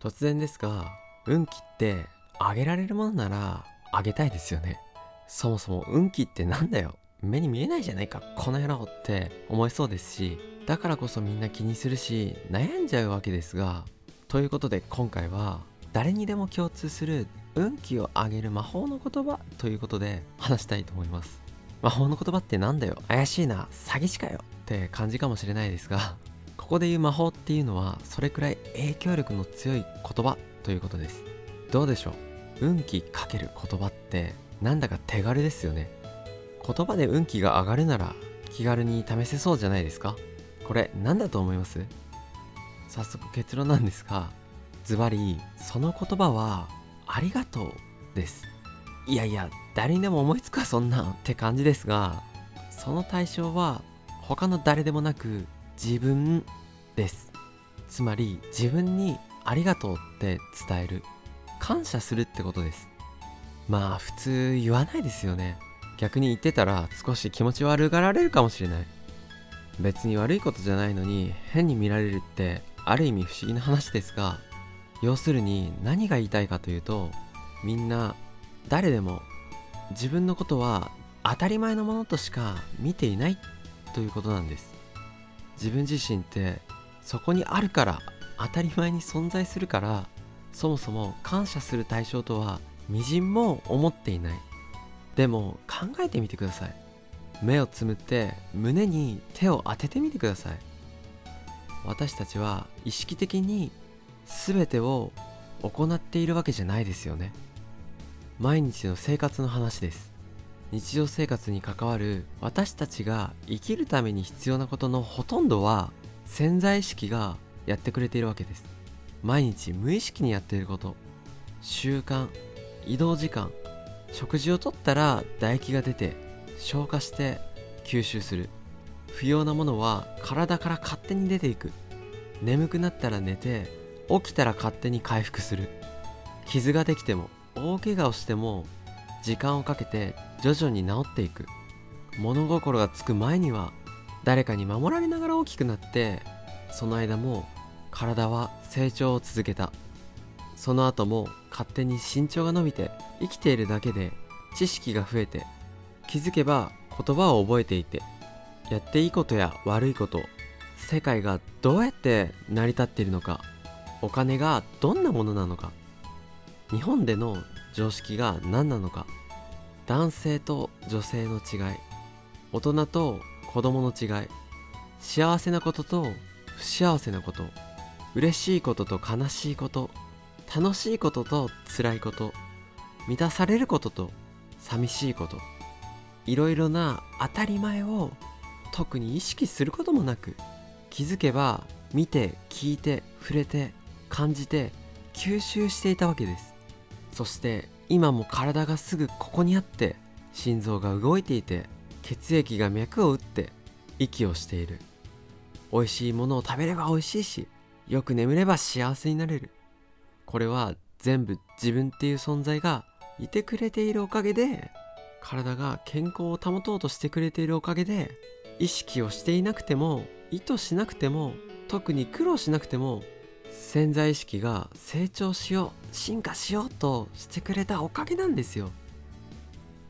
突然ですが運気ってあげられるものならあげたいですよね。そもそも運気ってなんだよ。目に見えないじゃないか。この野郎って思いそうですしだからこそみんな気にするし悩んじゃうわけですがということで今回は誰にでも共通する運気を上げる魔法の言葉ということで話したいと思います。魔法の言葉ってなんだよ。怪しいな。詐欺師かよ。って感じかもしれないですがここで言う魔法っていうのはそれくらい影響力の強い言葉ということです。どうでしょう？運気かける言葉ってなんだか手軽ですよね。言葉で運気が上がるなら気軽に試せそうじゃないですか？これ何だと思います？早速結論なんですがズバリその言葉はありがとうです。いやいや誰にでも思いつくわそんなんって感じですがその対象は他の誰でもなく自分です。つまり自分にありがとうって伝える。感謝するってことです。まあ普通言わないですよね。逆に言ってたら少し気持ち悪がられるかもしれない。別に悪いことじゃないのに変に見られるってある意味不思議な話ですが要するに何が言いたいかというとみんな誰でも自分のことは当たり前のものとしか見ていないということなんです。自分自身ってそこにあるから当たり前に存在するからそもそも感謝する対象とはみじんも思っていない。でも考えてみてください。目をつむって胸に手を当ててみてください。私たちは意識的に全てを行っているわけじゃないですよね。毎日の生活の話です。日常生活に関わる私たちが生きるために必要なことのほとんどは潜在意識がやってくれているわけです。毎日無意識にやっていること。習慣移動時間。食事をとったら唾液が出て消化して吸収する。不要なものは体から勝手に出ていく。眠くなったら寝て起きたら勝手に回復する。傷ができても大怪我をしても時間をかけて徐々に治っていく。物心がつく前には誰かに守られながら大きくなってその間も体は成長を続けた。その後も勝手に身長が伸びて生きているだけで知識が増えて気づけば言葉を覚えていてやっていいことや悪いこと世界がどうやって成り立っているのかお金がどんなものなのか日本での常識が何なのか。男性と女性の違い。大人と子供の違い。幸せなことと不幸せなこと。嬉しいことと悲しいこと。楽しいことと辛いこと。満たされることと寂しいこと。いろいろな当たり前を特に意識することもなく気づけば見て聞いて触れて感じて吸収していたわけです。そして今も体がすぐここにあって心臓が動いていて血液が脈を打って息をしている。美味しいものを食べれば美味しいしよく眠れば幸せになれる。これは全部自分っていう存在がいてくれているおかげで体が健康を保とうとしてくれているおかげで意識をしていなくても意図しなくても特に苦労しなくても潜在意識が成長しよう進化しようとしてくれたおかげなんですよ。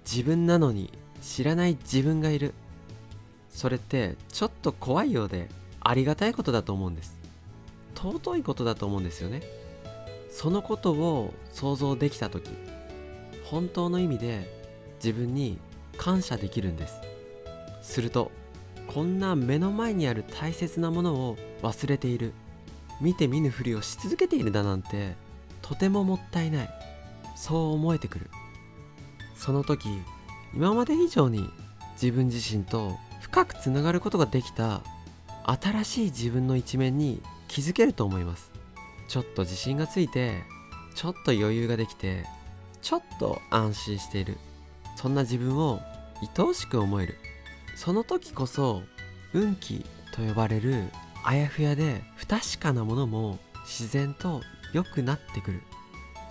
自分なのに知らない自分がいる。それってちょっと怖いようでありがたいことだと思うんです。尊いことだと思うんですよね。そのことを想像できた時本当の意味で自分に感謝できるんです。するとこんな目の前にある大切なものを忘れている。見て見ぬふりをし続けているだなんてとてももったいない。そう思えてくる。その時今まで以上に自分自身と深くつながることができた新しい自分の一面に気づけると思います。ちょっと自信がついてちょっと余裕ができてちょっと安心している。そんな自分を愛おしく思える。その時こそ運気と呼ばれるあやふやで不確かなものも自然と良くなってくる。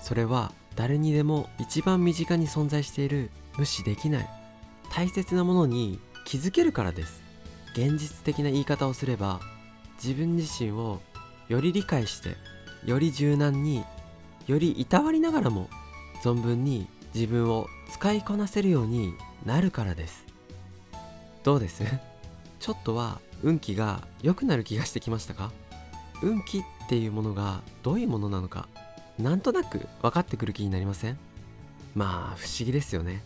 それは誰にでも一番身近に存在している無視できない。大切なものに気づけるからです。現実的な言い方をすれば自分自身をより理解してより柔軟によりいたわりながらも存分に自分を使いこなせるようになるからです。どうです？ちょっとは運気が良くなる気がしてきましたか？運気っていうものがどういうものなのかなんとなく分かってくる気になりません？まあ不思議ですよね。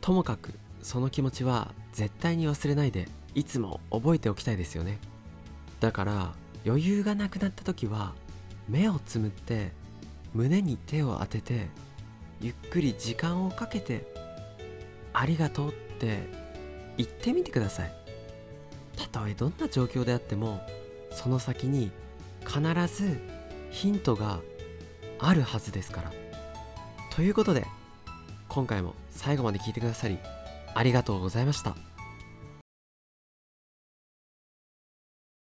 ともかくその気持ちは絶対に忘れないでいつも覚えておきたいですよね。だから余裕がなくなった時は目をつむって胸に手を当ててゆっくり時間をかけてありがとうって言ってみてください。たとえどんな状況であってもその先に必ずヒントがあるはずですから。ということで今回も最後まで聞いてくださりありがとうございました。